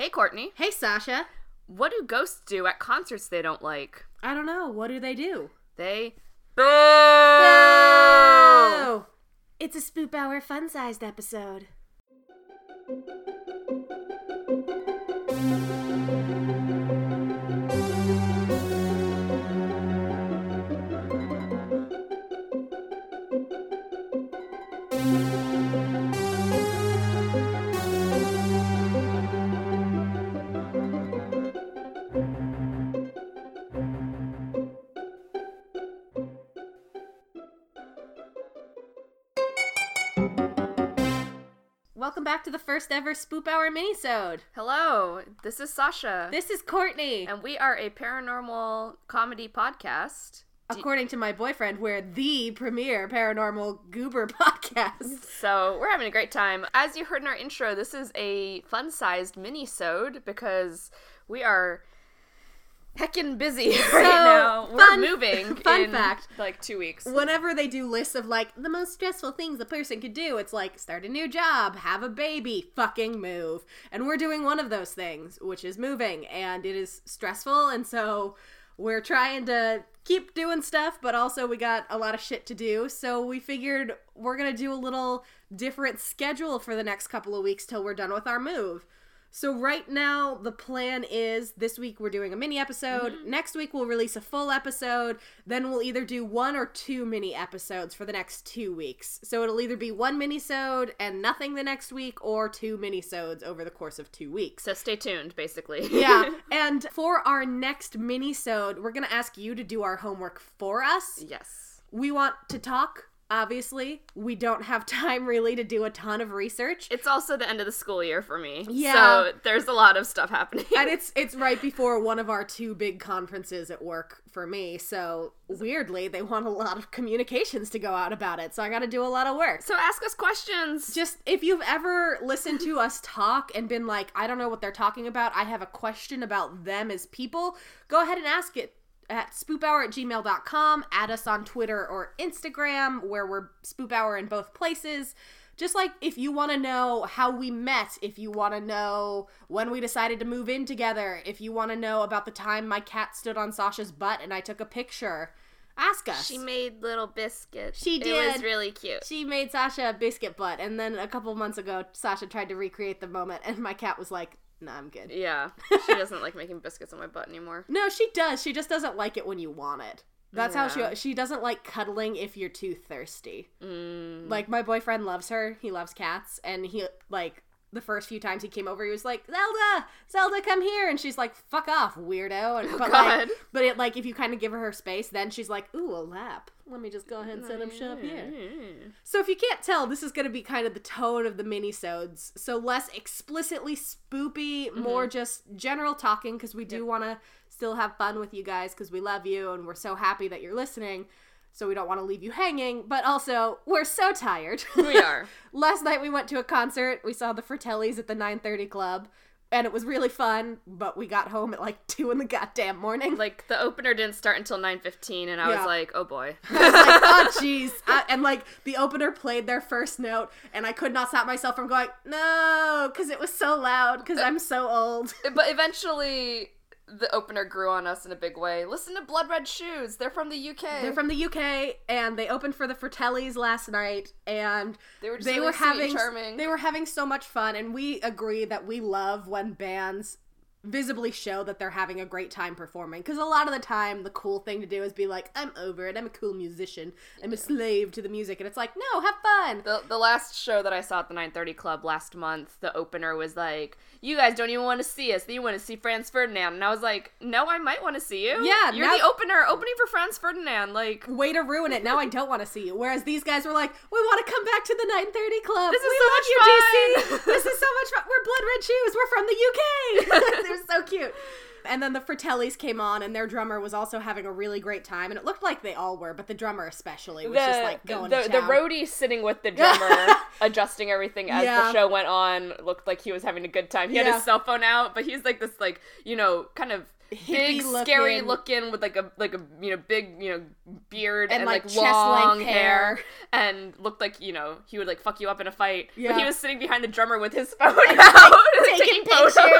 Hey, Courtney. Hey, Sasha. What do ghosts do at concerts they don't like? I don't know. What do they do? They. Boo! Oh! It's a Spoop Hour fun sized episode. Back to the first ever Spoop Hour minisode. Hello, this is Sasha. This is Courtney. and we are a paranormal comedy podcast. According to my boyfriend, we're the premier paranormal goober podcast. So we're having a great time. As you heard in our intro, this is a fun-sized mini-sode because we are heckin' busy right now. We're fun- moving. fun in, fact. like two weeks. Whenever they do lists of like the most stressful things a person could do, it's like start a new job, have a baby, fucking move. And we're doing one of those things, which is moving, and it is stressful, and so we're trying to keep doing stuff, but also we got a lot of shit to do. So we figured we're gonna do a little different schedule for the next couple of weeks till we're done with our move. So right now the plan is this week we're doing a mini episode. Mm-hmm. Next week we'll release a full episode. Then we'll either do one or two mini episodes for the next 2 weeks. So it'll either be one mini-sode and nothing the next week or two mini-sodes over the course of 2 weeks. so stay tuned, basically. Yeah. and for our next mini-sode, we're going to ask you to do our homework for us. yes. We want to talk, obviously. We don't have time really to do a ton of research. It's also the end of the school year for me. Yeah. So there's a lot of stuff happening. and it's it's right before one of our two big conferences at work for me. So weirdly, they want a lot of communications to go out about it. So I got to do a lot of work. so ask us questions. Just if you've ever listened to us talk and been like, I don't know what they're talking about, I have a question about them as people, go ahead and ask it at spoophour at gmail.com. Add us on Twitter or Instagram, where we're spoophour in both places. Just like if you want to know how we met, if you want to know when we decided to move in together, if you want to know about the time my cat stood on Sasha's butt and I took a picture, ask us. She made little biscuits. She did. It was really cute. She made Sasha a biscuit butt, and then a couple months ago, Sasha tried to recreate the moment, and my cat was like, "Nah, I'm good." Yeah. She doesn't like making biscuits on my butt anymore. No, she does. She just doesn't like it when you want it. That's how she. She doesn't like cuddling if you're too thirsty. Mm. Like my boyfriend loves her. He loves cats, and he like the first few times he came over, he was like, "Zelda, Zelda, come here," and she's like, "Fuck off, weirdo." And but like, God. but it like if you kind of give her her space, then she's like, "Ooh, a lap. Let me just go ahead and set him shove here." Mm. So if you can't tell, this is going to be kind of the tone of the mini-sodes. So less explicitly spoopy, more just general talking because we do want to still have fun with you guys because we love you and we're so happy that you're listening. So we don't want to leave you hanging, but also we're so tired. We are. Last night we went to a concert. We saw the Fratellis at the 9:30 club, and it was really fun. But we got home at like two in the goddamn morning. Like the opener didn't start until 9:15 and I Yeah. was like, "Oh boy." I was like, oh jeez. And like the opener played their first note, and I could not stop myself from going, no, because it was so loud, because uh, I'm so old. but eventually the opener grew on us in a big way. Listen to Blood Red Shoes. They're from the UK. They're from the UK, and they opened for the Fratellis last night, and They were just they really were sweet, having charming. they were having so much fun, and we agree that we love when bands visibly show that they're having a great time performing because a lot of the time the cool thing to do is be like i'm over it i'm a cool musician i'm a slave to the music and it's like no have fun the, the last show that I saw at the 930 Club last month, the opener was like, You guys don't even want to see us. You want to see Franz Ferdinand. And I was like, No, I might want to see you. Yeah, You're now- the opener, opening for Franz Ferdinand. Like, way to ruin it. Now I don't want to see you. Whereas these guys were like, we want to come back to the 930 club. This is we so much you, fun." DC. this is so much fun. We're Blood Red Shoes. We're from the UK. They're so cute. And then the Fratellis came on, and their drummer was also having a really great time. And it looked like they all were, but the drummer especially was just like going to the, to the town. roadie sitting with the drummer, adjusting everything as Yeah. the show went on, looked like he was having a good time. He had his cell phone out, but he's like this, like you know, kind of big, Hippie scary looking- looking with like a like a you know big you know beard And, and, like, like, long hair. hair. and looked like you know he would like fuck you up in a fight. Yeah. But he was sitting behind the drummer with his phone out, taking photos. pictures.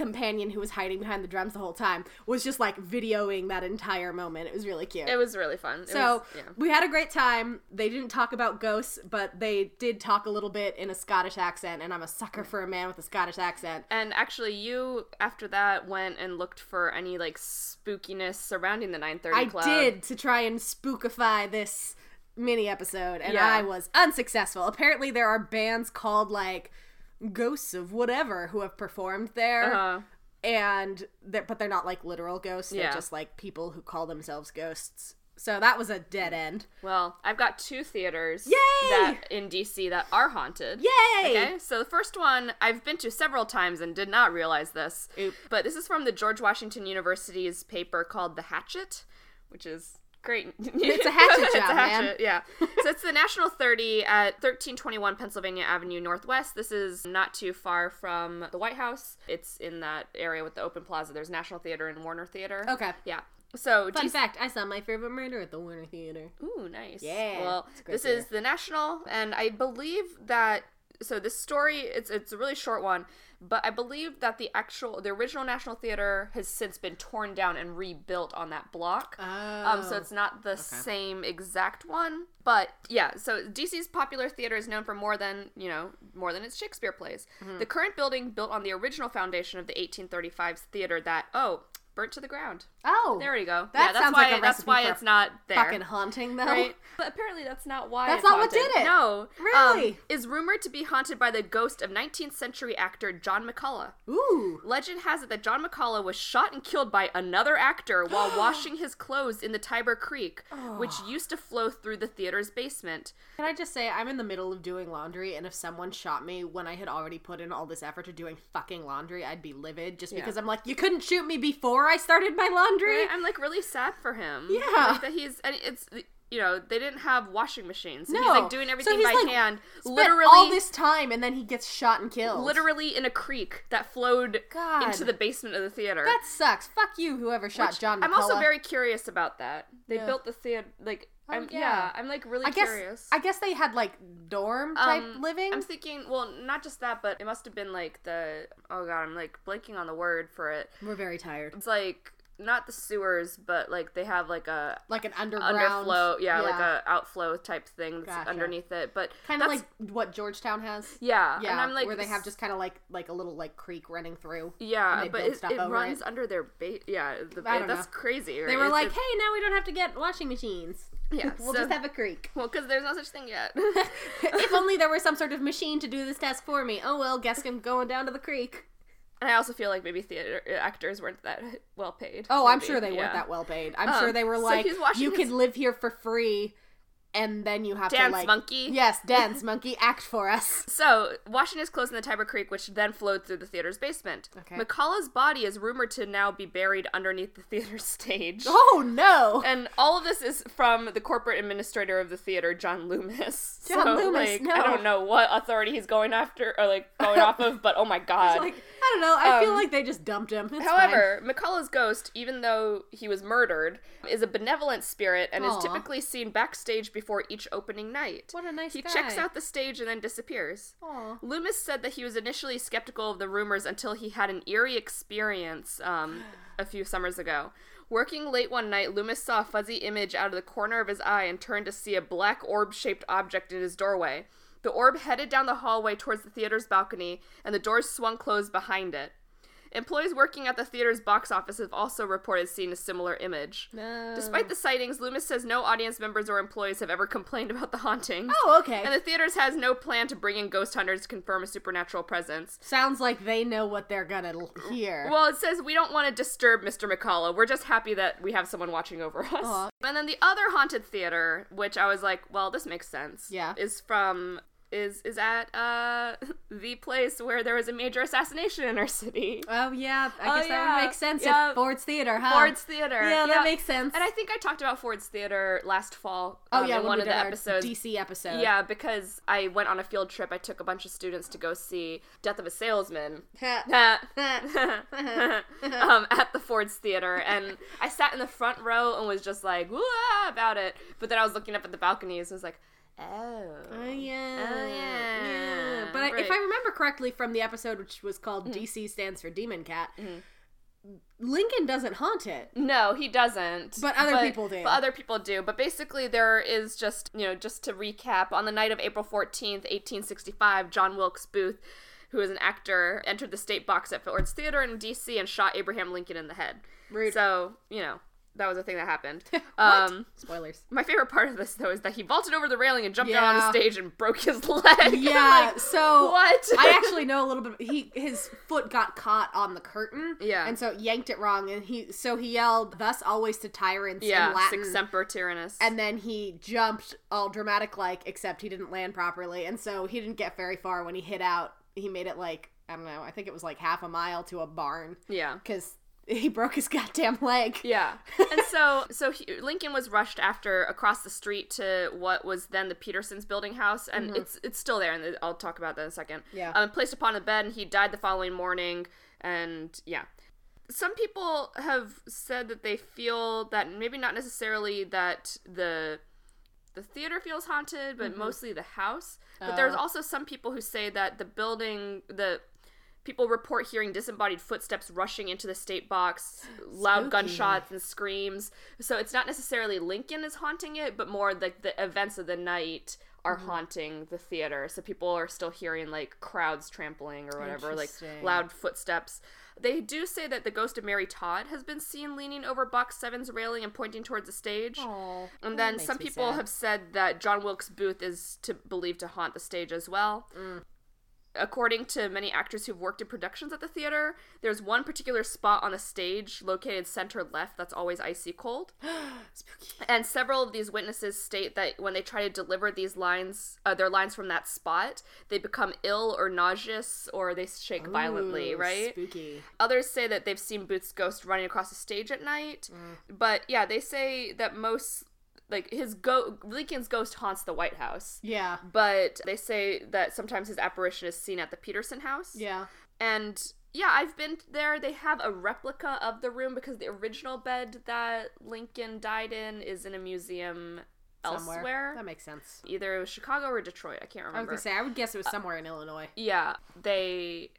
companion who was hiding behind the drums the whole time was just like videoing that entire moment. It was really cute. It was really fun. It so was- yeah. we had a great time. They didn't talk about ghosts, but they did talk a little bit in a Scottish accent, and I'm a sucker for a man with a Scottish accent. And actually, you after that went and looked for any like spookiness surrounding the 9:30 I club. did to try and spookify this mini episode, and Yeah. I was unsuccessful. Apparently, there are bands called like Ghosts of Whatever who have performed there, Uh-huh. and they're, but they're not like literal ghosts. They're Yeah. just like people who call themselves ghosts. So that was a dead end. Well, I've got two theaters Yay! that in DC that are haunted. Yay! Okay, so the first one I've been to several times and did not realize this. Oop. But this is from the George Washington University's paper called The Hatchet, which is great. It's a hatchet It's a job, man. hatchet, Yeah. so it's the National Theater at 1321 Pennsylvania Avenue Northwest. This is not too far from the White House. It's in that area with the open plaza. There's National Theater and Warner Theater. Okay. Yeah. So Fun DC fact: I saw my favorite murder at the Warner Theater. Ooh, nice. Yeah, Well, it's a great this is the national, and I believe that so this story it's it's a really short one, but I believe that the actual the original National Theater has since been torn down and rebuilt on that block. Um, so Oh. it's not the same exact one, but yeah. So DC's popular theater is known for more than you know more than its Shakespeare plays. Mm-hmm. The current building, built on the original foundation of the 1835 theater, that oh burnt to the ground. Oh, There you go. That yeah, that's why like that's why it's not there. fucking haunting though. Right? But apparently that's not why That's not what did it. No. Really? Um, is rumored to be haunted by the ghost of 19th century actor John McCullough. Ooh. Legend has it that John McCullough was shot and killed by another actor while washing his clothes in the Tiber Creek, which used to flow through the theater's basement. Can I just say I'm in the middle of doing laundry, and if someone shot me when I had already put in all this effort to doing fucking laundry, I'd be livid just Yeah. because I'm like, you couldn't shoot me before I started my laundry. Right? I'm like really sad for him. Yeah. Like, that he's and it's you know they didn't have washing machines. So No, he's like doing So everything he's, by like, hand, literally all this time, and then he gets shot and killed. literally in a creek that flowed God. into the basement of the theater. that sucks. Fuck you, whoever shot Which John. I'm also very curious about that. They Yeah. built the theater like I'm, yeah. yeah. I'm like really I guess. curious. I guess they had like dorm type Um, living. I'm thinking, well, not just that, but it must have been like the oh god, I'm like blanking on the word for it. We're very tired. It's like not the sewers, but like they have like a Like an underground underflow, yeah, like a outflow type thing that's Gotcha. underneath it. But kind of like what Georgetown has. yeah, Yeah, and I'm like where they have just kind of like like a little like creek running through. yeah, but it, it runs it. under their base. Yeah, the, don't that's know. crazy. Right? They were like, it's- "Hey, now we don't have to get washing machines. yeah, we'll so- just have a creek." well, because there's no such thing yet. if only there was some sort of machine to do this task for me. Oh well, guess I'm going down to the creek. And I also feel like maybe theater actors weren't that well paid. Oh, I'm sure they Yeah. weren't that well paid. I'm Um, sure they were like, washing you his- could live here for free, and then you have Dance to like, monkey. yes, dance monkey, act for us. So, washing his clothes in the Tiber Creek, which then flowed through the theater's basement. Okay. McCullough's body is rumored to now be buried underneath the theater's stage. Oh no! And all of this is from the corporate administrator of the theater, John Loomis. John so, Loomis, like, no. I don't know what authority he's going after or like going off of, but oh my god. I don't know. I feel Um, like they just dumped him. It's However, McCullough's ghost, even though he was murdered, is a benevolent spirit and Aw. is typically seen backstage before each opening night. What a nice He guy. checks out the stage and then disappears. fine. Aw. Loomis said that he was initially skeptical of the rumors until he had an eerie experience um, a few summers ago. Working late one night, Loomis saw a fuzzy image out of the corner of his eye and turned to see a black orb shaped object in his doorway. The orb headed down the hallway towards the theater's balcony, and the doors swung closed behind it. Employees working at the theater's box office have also reported seeing a similar image. No. Despite the sightings, Loomis says no audience members or employees have ever complained about the hauntings. Oh, okay. And the theaters has no plan to bring in ghost hunters to confirm a supernatural presence. Sounds like they know what they're gonna l- hear. Well, it says we don't want to disturb Mr. McCullough. We're just happy that we have someone watching over us. Aw. And then the other haunted theater, which I was like, well, this makes sense. Yeah. Is from is is at uh the place where there was a major assassination in our city. Oh yeah, I Oh, guess that yeah. would make sense Yeah. at Ford's Theater, huh? Ford's Theater. Yeah, that makes sense. And I think I talked about Ford's Theater last fall. oh um, yeah, in one of the episodes. DC episode. Yeah, because I went on a field trip. I took a bunch of students to go see Death of a Salesman. um, at the Ford's Theater, and I sat in the front row and was just like, "Woo!" about it. But then I was looking up at the balconies and was like, "Oh, Oh yeah. Oh, yeah. But I, Right. if I remember correctly from the episode, which was called Mm-hmm. DC stands for Demon Cat, Lincoln doesn't haunt it. No, he doesn't. But other people do. But other people do. But basically, there is just, you know, just to recap, on the night of April 14th, 1865, John Wilkes Booth, who is an actor, entered the state box at Ford's Theater in D.C. and shot Abraham Lincoln in the head. Rude. So, you know, that was a thing that happened. Um, Spoilers. my favorite part of this, though, is that he vaulted over the railing and jumped down on the stage and broke his leg. Yeah. like, so what? I actually know a little bit. He his foot got caught on the curtain. Yeah. And so yanked it wrong, and he so he yelled, "Thus always to tyrants" yeah, in Latin. Sic Semper Tyrannis. and then he jumped all dramatic like, except he didn't land properly, and so he didn't get very far when he hit out. He made it like I don't know. I think it was like half a mile to a barn yeah. because he broke his goddamn leg. Yeah. and so so he, Lincoln was rushed after across the street to what was then the Petersens building house and it's it's still there and I'll talk about that in a second. Mm-hmm. Yeah. Um placed upon a bed and he died the following morning and yeah. Some people have said that they feel that maybe not necessarily that the the theater feels haunted, but mostly the house. But there's Mm-hmm. Oh. also some people who say that the building the people report hearing disembodied footsteps rushing into the state box, loud Spooky. gunshots and screams. So it's not necessarily Lincoln is haunting it, but more like the events of the night are Mm-hmm. haunting the theater. So people are still hearing like crowds trampling or whatever, like loud footsteps. They do say that the ghost of Mary Todd has been seen leaning over Box 7's railing and pointing towards the stage. Aw, And then some people sad. have said that John Wilkes Booth is to believed to haunt the stage as well. Mm. According to many actors who've worked in productions at the theater, there's one particular spot on the stage located center left that's always icy cold. Spooky. And several of these witnesses state that when they try to deliver these lines, uh, their lines from that spot, they become ill or nauseous or they shake violently, right? Spooky. Others say that they've seen Booth's ghost running across the stage at night. Mm. But yeah, they say that most like his go Lincoln's ghost haunts the White House. Yeah. But they say that sometimes his apparition is seen at the Petersen house. Yeah. And yeah, I've been there. They have a replica of the room because the original bed that Lincoln died in is in a museum Somewhere. elsewhere. That makes sense. Either it was Chicago or Detroit. I can't remember. I was gonna say I would guess it was uh, somewhere in Illinois. Yeah, they.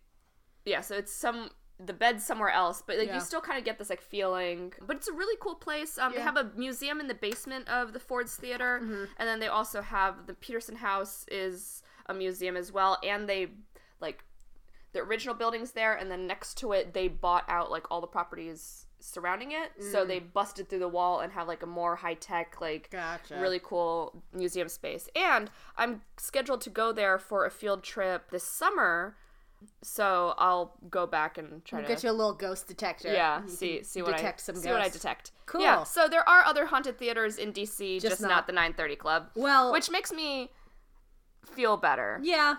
Yeah, so it's some the bed's somewhere else, but like Yeah. you still kind of get this like feeling. But it's a really cool place. Um, they have a museum in the basement of the Ford's Theater, Mm-hmm. and then they also have the Petersen House is a museum as well, and they like the original building's there, and then next to it they bought out like all the properties surrounding it, Mm. so they busted through the wall and have like a more high tech like Gotcha. really cool museum space. And I'm scheduled to go there for a field trip this summer, so I'll go back and try We'll to get you a little ghost detector. yeah see see what detect I some see what I detect. Cool. Yeah. So there are other haunted theaters in DC, just, Just not. not- the 930 Club, Well, which makes me feel better. yeah,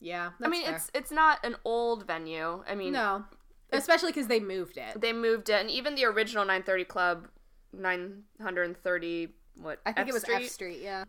yeah. I mean, that's it's it's not an old venue. I mean, no, especially because they moved it. they moved it, and even the original 930 Club, 930 what? I think F it was Street, F Street. Yeah.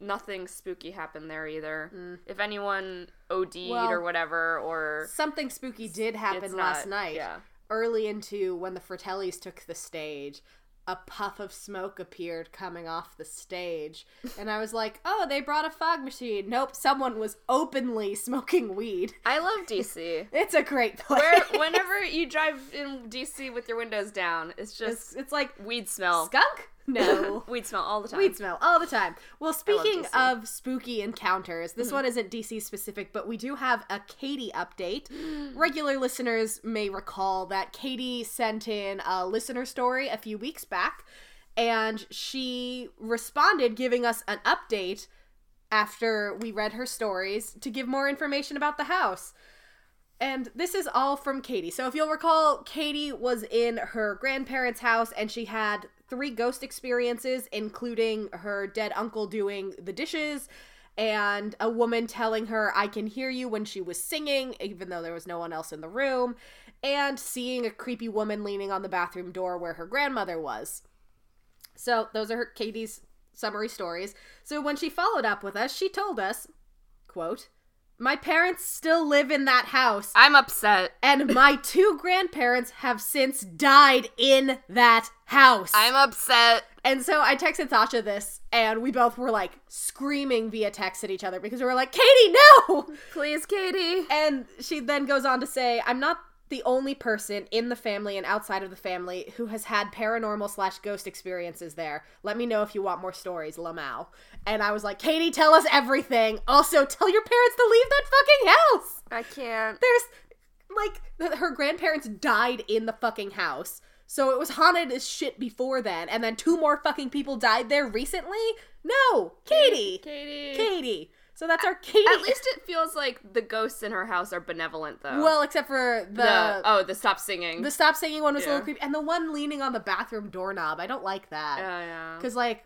Nothing spooky happened there either. If anyone OD'd Mm. Well, or whatever, or Something spooky did happen last not- night. Yeah. Early into when the Fratellis took the stage, a puff of smoke appeared coming off the stage. And I was like, oh, they brought a fog machine. Nope, someone was openly smoking weed. I love DC. It's a great place. Where whenever you drive in DC with your windows down, it's it's, just it's like weed smell. skunk? No. Weed smell all the time. Weed smell all the time. Well, speaking Mm-hmm. of spooky encounters, this one isn't DC specific, but we do have a Katie update. Regular listeners may recall that Katie sent in a listener story a few weeks back, and she responded giving us an update after we read her stories to give more information about the house. And this is all from Katie. So if you'll recall, Katie was in her grandparents' house and she had three ghost experiences, including her dead uncle doing the dishes and a woman telling her I can hear you when she was singing, even though there was no one else in the room, and seeing a creepy woman leaning on the bathroom door where her grandmother was. So those are her, Katie's summary stories. So when she followed up with us, she told us, quote, my parents still live in that house, I'm upset. and my two grandparents have since died in that house. I'm upset. And so I texted Sasha this, and we both were like screaming via text at each other because we were like, Katie, no! Please, Katie. And she then goes on to say, I'm not the only person in the family and outside of the family who has had paranormal slash ghost experiences there. Let me know if you want more stories, Lamau. And I was like, Katie, tell us everything. Also, tell your parents to leave that fucking house. I can't. There's like her grandparents died in the fucking house. So it was haunted as shit before then, and then two more fucking people died there recently? No, Katie. Katie. Katie. So that's our Katie. At least it feels like the ghosts in her house are benevolent, though. well, except for the the oh, the stop singing. the stop singing one was a little creepy, and the one leaning on the bathroom doorknob. I don't like that oh, yeah, yeah. because like.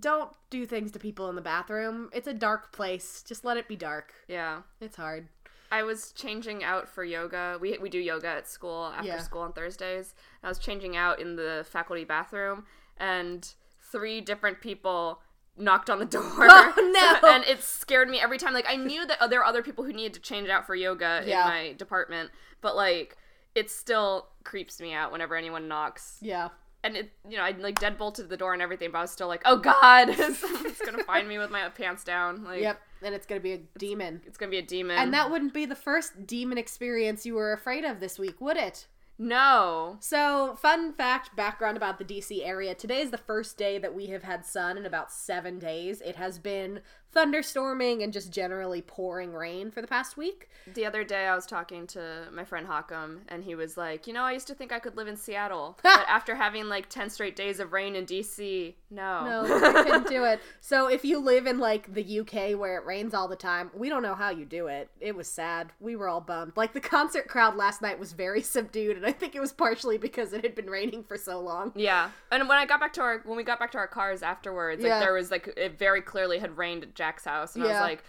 Don't do things to people in the bathroom. It's a dark place. Just let it be dark. Yeah. It's hard. I was changing out for yoga. We we do yoga at school after Yeah. school on Thursdays. I was changing out in the faculty bathroom, and three different people knocked on the door. Oh, no. and it scared me every time. Like I knew that uh, there were other people who needed to change out for yoga Yeah. in my department, but like it still creeps me out whenever anyone knocks. Yeah. And it, you know, I like deadbolted the door and everything, but I was still like, oh god, someone's gonna find me with my pants down. Like, Yep. And it's gonna be a demon. it's gonna be a demon. And that wouldn't be the first demon experience you were afraid of this week, would it? No. So, fun fact background about the DC area. Today is the first day that we have had sun in about seven days. It has been thunderstorming and just generally pouring rain for the past week. The other day, I was talking to my friend Hawkum, and he was like, "You know, I used to think I could live in Seattle, but after having like ten straight days of rain in DC, no, No, I couldn't do it. So, if you live in like the UK where it rains all the time, we don't know how you do it. It was sad. We were all bummed. Like, the concert crowd last night was very subdued, and I think it was partially because it had been raining for so long. yeah." And when I got back to our when we got back to our cars afterwards, like Yeah. there was like it very clearly had rained Jack's house, and I was like.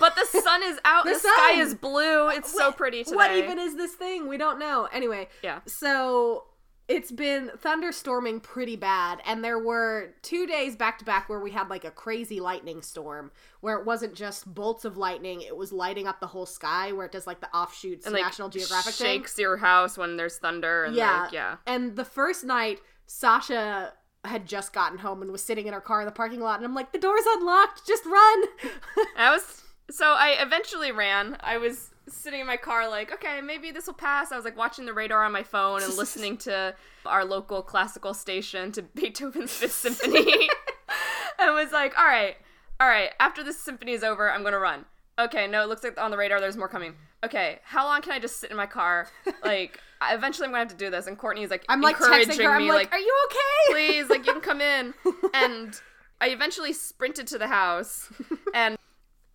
But the sun is out. The the sky is blue. Uh, it's so pretty today. What even is this thing? We don't know. Anyway, Yeah. So it's been thunderstorming pretty bad, and there were two days back to back where we had like a crazy lightning storm, where it wasn't just bolts of lightning; it was lighting up the whole sky, where it does like the offshoots and like National Geographic thing. shakes your house when there's thunder and Yeah, like yeah. And the first night, Sasha had just gotten home and was sitting in her car in the parking lot, and I'm like, "The door's unlocked. Just run!" I was so I eventually ran. I was sitting in my car like, okay, maybe this will pass. I was like watching the radar on my phone and listening to our local classical station to Beethoven's Fifth Symphony. and was like, all right, all right, after this symphony is over, I'm gonna run. Okay, no, it looks like on the radar there's more coming. Okay, how long can I just sit in my car? Like, I- eventually I'm gonna have to do this. And Courtney's like I'm like encouraging texting her. I'm me, like, like, "Are you okay?" please, like you can come in. And I eventually sprinted to the house, and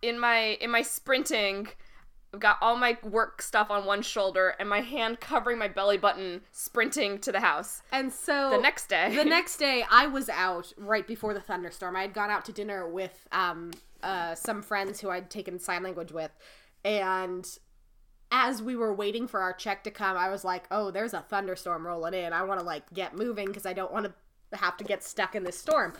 in my in my sprinting, I've got all my work stuff on one shoulder and my hand covering my belly button, sprinting to the house. And so The next day, the next day i was out right before the thunderstorm i had gone out to dinner with um uh some friends who i'd taken sign language with and as we were waiting for our check to come i was like oh there's a thunderstorm rolling in i want to like get moving because i don't want to have to get stuck in this storm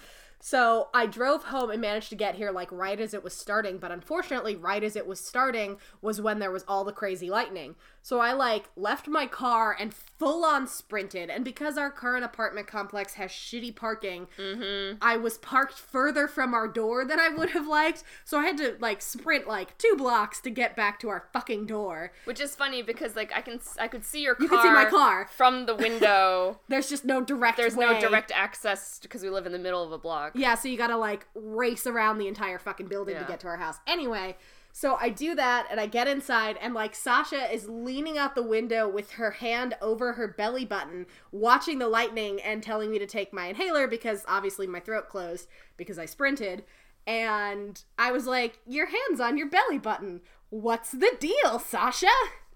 so I drove home and managed to get here like right as it was starting, but unfortunately, right as it was starting was when there was all the crazy lightning. So I like left my car and full on sprinted. And because our current apartment complex has shitty parking, mm-hmm. I was parked further from our door than I would have liked. So I had to like sprint like two blocks to get back to our fucking door. which is funny because like I can I could see your car. You could see my car. from the window. There's just no direct There's way. no direct access because we live in the middle of a block. Yeah, so you gotta like race around the entire fucking building to get to our house. Anyway, so I do that and I get inside and like Sasha is leaning out the window with her hand over her belly button, watching the lightning and telling me to take my inhaler because obviously my throat closed because I sprinted. And I was like, Your hand's on your belly button. What's the deal, Sasha?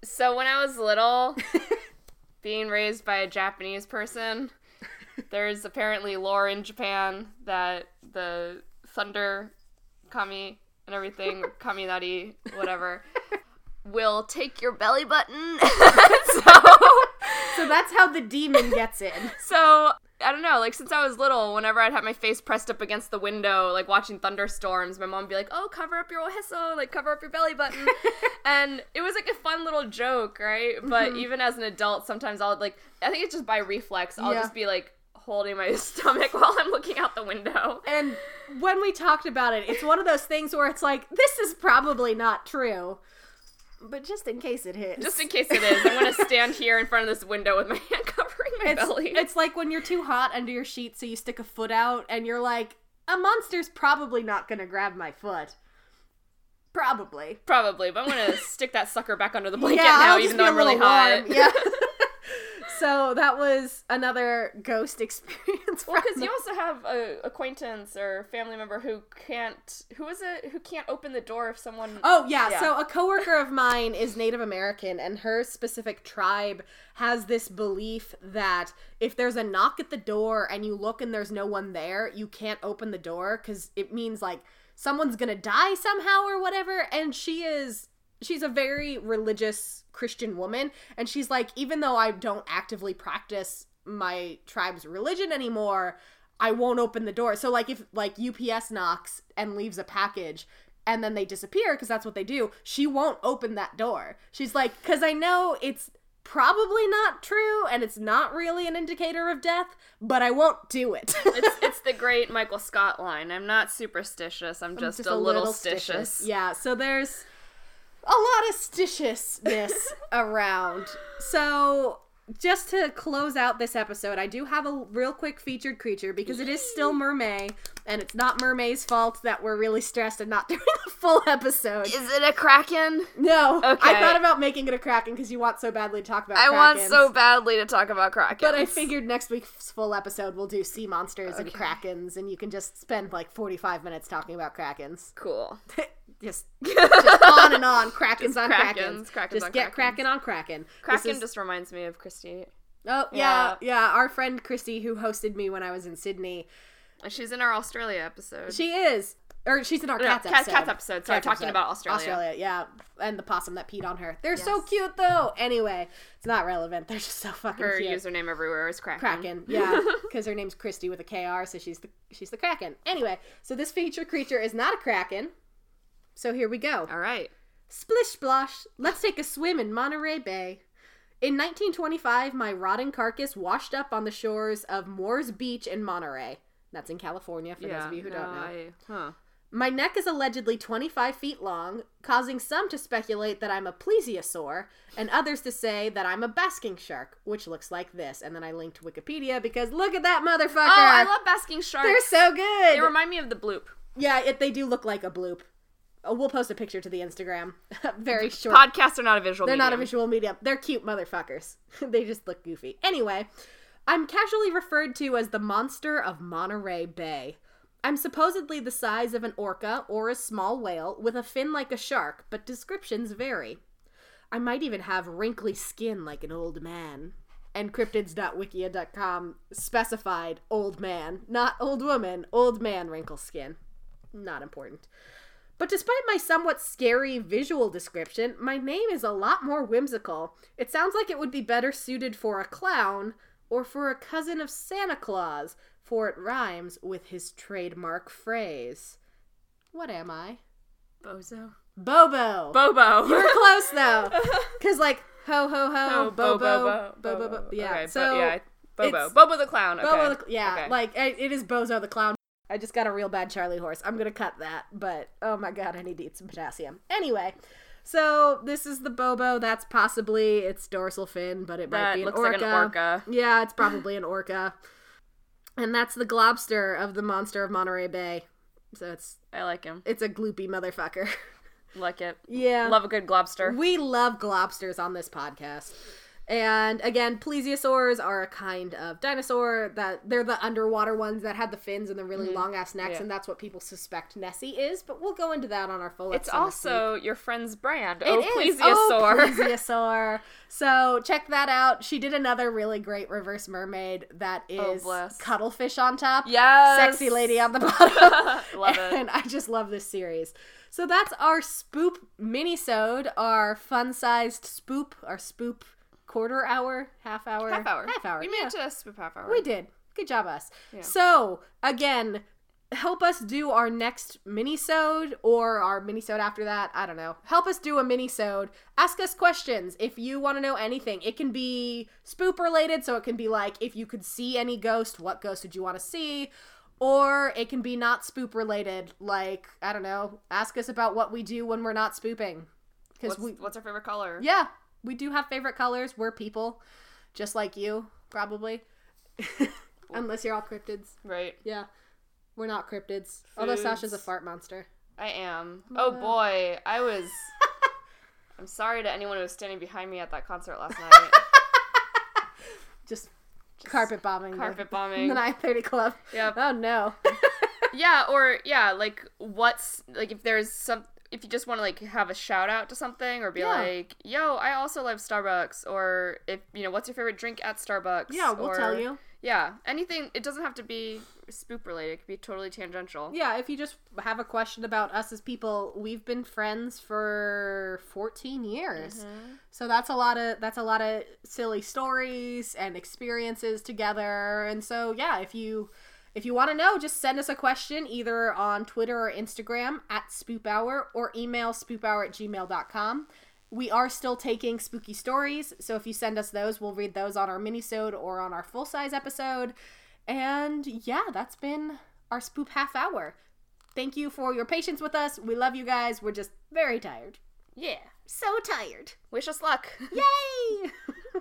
So when I was little, being raised by a Japanese person, there's apparently lore in Japan that the thunder kami and everything, Kaminari, whatever, will take your belly button. so, So that's how the demon gets in. so I don't know. Like since I was little, whenever I'd have my face pressed up against the window, like watching thunderstorms, my mom would be like, "Oh, cover up your oheso, like cover up your belly button," and it was like a fun little joke, right? But mm-hmm. even as an adult, sometimes I'll like, I think it's just by reflex. I'll Yeah. just be like holding my stomach while I'm looking out the window. And when we talked about it, it's one of those things where it's like, this is probably not true. But just in case it is. Just in case it is, I'm gonna stand here in front of this window with my hand covering my it's, belly. it's like when you're too hot under your sheet, so you stick a foot out, and you're like, a monster's probably not gonna grab my foot. Probably. Probably, but I'm gonna stick that sucker back under the blanket yeah, now, even though I'm really little hot. Yeah. So that was another ghost experience. Well, because you also have a acquaintance or family member who can't, who is it, who can't open the door if someone. Oh yeah. Yeah. so a coworker of mine is Native American, and her specific tribe has this belief that if there's a knock at the door and you look and there's no one there, you can't open the door because it means like someone's gonna die somehow or whatever. And she is she's a very religious Christian woman, and she's like, even though I don't actively practice my tribe's religion anymore, I won't open the door. So like if like UPS knocks and leaves a package and then they disappear because that's what they do, she won't open that door. She's like cuz I know it's probably not true and it's not really an indicator of death, but I won't do it. It's it's the great Michael Scott line. I'm not superstitious. I'm just, a, little, stitious. Yeah, so there's a lot of stitiousness around. So just to close out this episode, I do have a real quick featured creature because it is still Mermay, and it's not Mermay's fault that we're really stressed and not doing a full episode. Is it a kraken? No, Okay. I thought about making it a Kraken because you want so badly to talk about. I want so badly to talk about krakens. But I figured next week's full episode we'll do sea monsters and krakens, and you can just spend like forty-five minutes talking about krakens. cool. just, just on and on, krakens Just on krakens, krakens, krakens just on get kraken on kraken. Kraken is- just reminds me of Christy. oh yeah, yeah. Our friend Christy, who hosted me when I was in Sydney, She's in our Australia episode. she is, or she's in our No, cats cat- episode. cats episode. Sorry, Cats talking episode. about Australia. Australia, yeah, and the possum that peed on her. They're so cute though. Anyway, it's not relevant. They're just so fucking cute. Her cute. username everywhere is Kraken. Kraken, yeah, because her name's Christy with a KR, so she's the she's the Kraken. Anyway, so this feature creature is not a Kraken. So here we go. All right. Splish splosh, let's take a swim in Monterey Bay. In 1925, my rotting carcass washed up on the shores of Moores Beach in Monterey. That's in California, for those of you who don't know. I, huh. My neck is allegedly 25 feet long, causing some to speculate that I'm a plesiosaur, and others to say that I'm a basking shark, which looks like this. And then I linked Wikipedia because look at that motherfucker! Oh, I love basking sharks. They're so good! They remind me of the bloop. yeah, it, they do look like a bloop. Oh, we'll post a picture to the Instagram. Very short. Podcasts are not a visual They're not a visual medium. They're cute motherfuckers. they just look goofy. Anyway, I'm casually referred to as the monster of Monterey Bay. I'm supposedly the size of an orca or a small whale with a fin like a shark, but descriptions vary. I might even have wrinkly skin like an old man. And cryptids.wikia.com specified old man, not old woman, old man wrinkle skin. Not important. But despite my somewhat scary visual description, my name is a lot more whimsical. It sounds like it would be better suited for a clown or for a cousin of Santa Claus, for it rhymes with his trademark phrase. What am I? Bozo. Bobo. Bobo. you were close though, because like ho ho ho, Oh, Bobo, Bobo. Bobo, Bobo. Yeah. Okay, so yeah, Bobo. Bobo the clown. Okay. Bobo, the, yeah, Okay. like it is Bozo the clown. I just got a real bad Charlie horse. I'm gonna cut that, but oh my god, I need to eat some potassium. Anyway, so this is the Bobo. That's possibly its dorsal fin, but it might be an looks orca. like an orca. Yeah, it's probably an orca. And that's the globster of the monster of Monterey Bay. So it's I like him. it's a gloopy motherfucker. Like it. yeah. Love a good globster. We love globsters on this podcast. And again, plesiosaurs are a kind of dinosaur that they're the underwater ones that had the fins and the really mm-hmm. long ass necks. Yeah. and that's what people suspect Nessie is. But we'll go into that on our full. It's episode next week. also your friend's brand. It oh, is. Oh, plesiosaur. Oh, plesiosaur. So check that out. She did another really great reverse mermaid that oh, is Oh, cuttlefish on top, yes. sexy lady on the bottom. Love it. And I just love this series. So that's our spoop mini-sode, our fun-sized spoop, our spoop quarter hour, half hour, half hour. half hour. We yeah. made it to a half hour. We did. Good job, us. Yeah. So again, help us do our next mini-sode or our mini-sode after that. I don't know. Help us do a mini-sode. Ask us questions if you want to know anything. It can be spoop related, so it can be like if you could see any ghost, what ghost would you want to see? Or it can be not spoop related, like I don't know. Ask us about what we do when we're not spooping, because What's, we what's our favorite color? yeah, we do have favorite colors. We're people, just like you, probably. Unless you're all cryptids. Right. Yeah. We're not cryptids. Although Sasha's a fart monster. I am. Oh boy, I was. I'm sorry to anyone who was standing behind me at that concert last night. Just, carpet bombing. the- Carpet bombing. The bombing. 930 Club. Yeah. Oh no. yeah, or yeah, like what's like if there's some if you just want to like have a shout out to something or be Yeah. like, "Yo, I also love Starbucks," or if you know, what's your favorite drink at Starbucks? Yeah, we'll or- tell you. Yeah, anything. It doesn't have to be spoop related. It could be totally tangential. Yeah, if you just have a question about us as people, we've been friends for 14 years. Mm-hmm. So that's a lot of that's a lot of silly stories and experiences together. And so yeah, if you if you want to know, just send us a question either on Twitter or Instagram at spoophour or email spoophour at gmail.com. We are still taking spooky stories, so if you send us those, we'll read those on our minisode or on our full size episode. And yeah, that's been our spoop half hour. Thank you for your patience with us. We love you guys. We're just very tired. Yeah. So tired. Wish us luck. Yay!